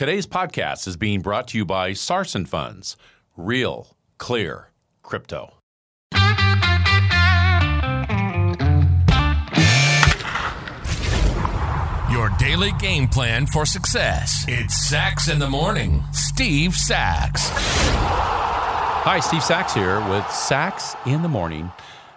Today's podcast is being brought to you by Sarson Funds, real, clear crypto. Your daily game plan for success. It's Sachs in the Morning. Steve Sachs. Hi, Steve Sachs here with Sachs in the Morning.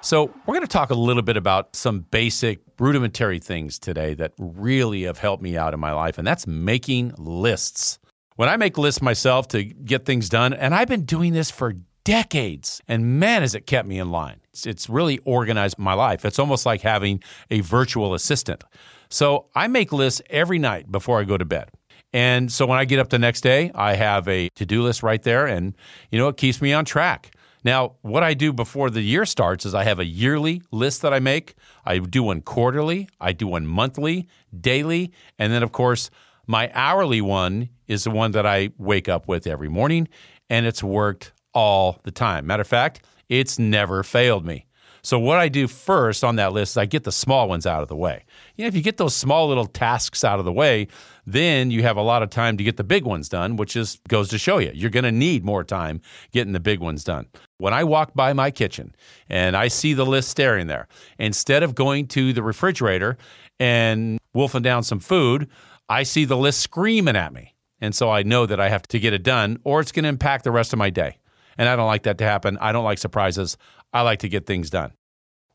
So, we're going to talk a little bit about some basic, rudimentary things today that really have helped me out in my life, and that's making lists. When I make lists myself to get things done, and I've been doing this for decades, and man, has it kept me in line. It's, it's really organized my life. It's almost like having a virtual assistant. So I make lists every night before I go to bed. And so when I get up the next day, I have a to do list right there, and you know, it keeps me on track. Now, what I do before the year starts is I have a yearly list that I make. I do one quarterly, I do one monthly, daily, and then, of course, my hourly one is the one that I wake up with every morning, and it's worked all the time. Matter of fact, it's never failed me. So what I do first on that list is I get the small ones out of the way. You know, if you get those small little tasks out of the way, then you have a lot of time to get the big ones done, which just goes to show you you're going to need more time getting the big ones done. When I walk by my kitchen and I see the list staring there, instead of going to the refrigerator and wolfing down some food, I see the list screaming at me. And so I know that I have to get it done or it's going to impact the rest of my day. And I don't like that to happen. I don't like surprises. I like to get things done.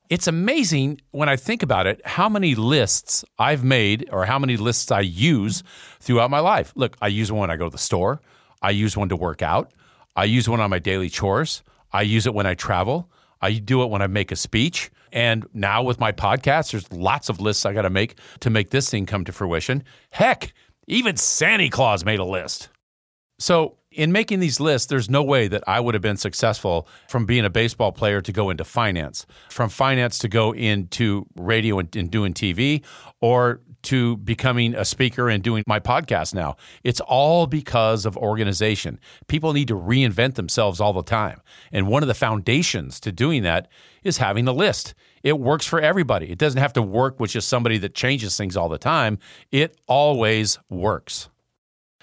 It's amazing when I think about it how many lists I've made or how many lists I use throughout my life. Look, I use one when I go to the store, I use one to work out, I use one on my daily chores, I use it when I travel, I do it when I make a speech. And now with my podcast, there's lots of lists I got to make to make this thing come to fruition. Heck, even Santa Claus made a list. So in making these lists, there's no way that I would have been successful from being a baseball player to go into finance, from finance to go into radio and, and, doing TV, or to becoming a speaker and doing my podcast now. It's all because of organization. People need to reinvent themselves all the time. And one of the foundations to doing that is having a list. It works for everybody. It doesn't have to work with just somebody that changes things all the time, it always works.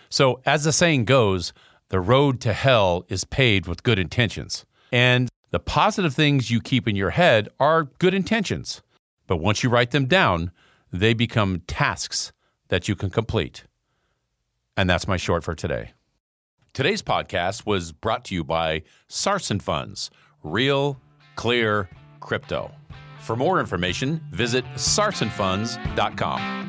So, as the saying goes, the road to hell is paved with good intentions. And the positive things you keep in your head are good intentions. But once you write them down, they become tasks that you can complete. And that's my short for today. Today's podcast was brought to you by Sarson Funds, real, clear crypto. For more information, visit sarsonfunds.com.